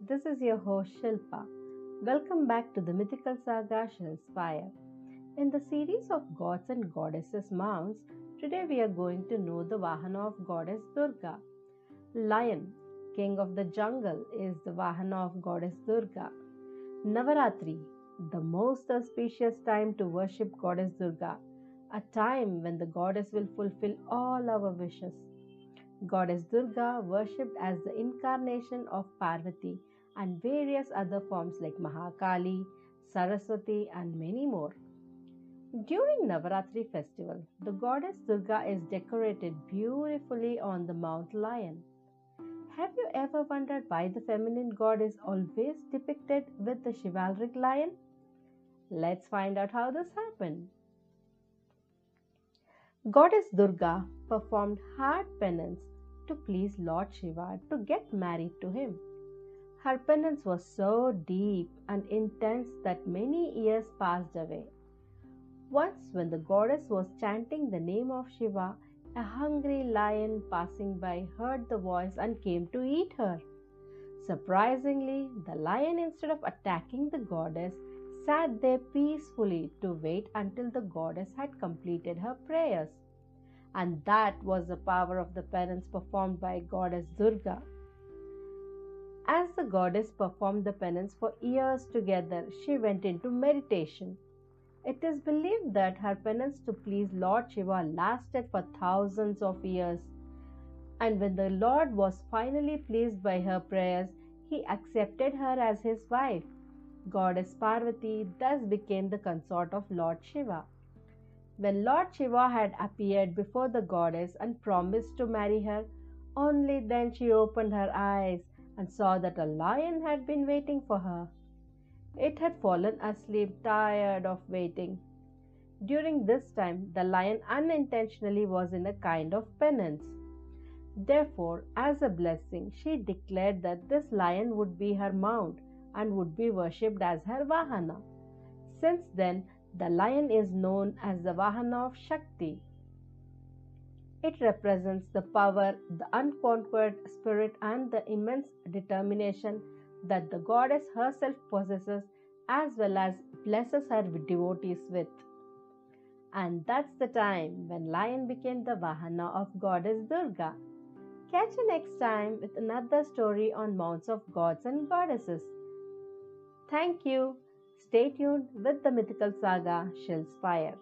this is your host Shilpa. Welcome back to the mythical saga Shilspire. In the series of gods and goddesses mounts, today we are going to know the Vahana of goddess Durga. Lion, king of the jungle, is the Vahana of goddess Durga. Navaratri, the most auspicious time to worship goddess Durga, a time when the goddess will fulfill all our wishes. Goddess Durga worshipped as the incarnation of Parvati and various other forms like Mahakali, Saraswati, and many more. During Navaratri festival, the goddess Durga is decorated beautifully on the Mount Lion. Have you ever wondered why the feminine god is always depicted with the chivalric lion? Let's find out how this happened. Goddess Durga performed hard penance to please Lord Shiva to get married to him. Her penance was so deep and intense that many years passed away. Once, when the goddess was chanting the name of Shiva, a hungry lion passing by heard the voice and came to eat her. Surprisingly, the lion, instead of attacking the goddess, sat there peacefully to wait until the goddess had completed her prayers. And that was the power of the penance performed by goddess Durga. As the goddess performed the penance for years together, she went into meditation. It is believed that her penance to please Lord Shiva lasted for thousands of years. And when the Lord was finally pleased by her prayers, he accepted her as his wife. Goddess Parvati thus became the consort of Lord Shiva. When Lord Shiva had appeared before the goddess and promised to marry her, only then she opened her eyes and saw that a lion had been waiting for her. It had fallen asleep, tired of waiting. During this time, the lion unintentionally was in a kind of penance. Therefore, as a blessing, she declared that this lion would be her mount and would be worshipped as her Vahana. Since then, the lion is known as the Vahana of Shakti. It represents the power, the unconquered spirit, and the immense determination that the goddess herself possesses as well as blesses her devotees with. And that's the time when lion became the Vahana of goddess Durga. Catch you next time with another story on mounts of gods and goddesses. Thank you. Stay tuned with the mythical saga Shellspire.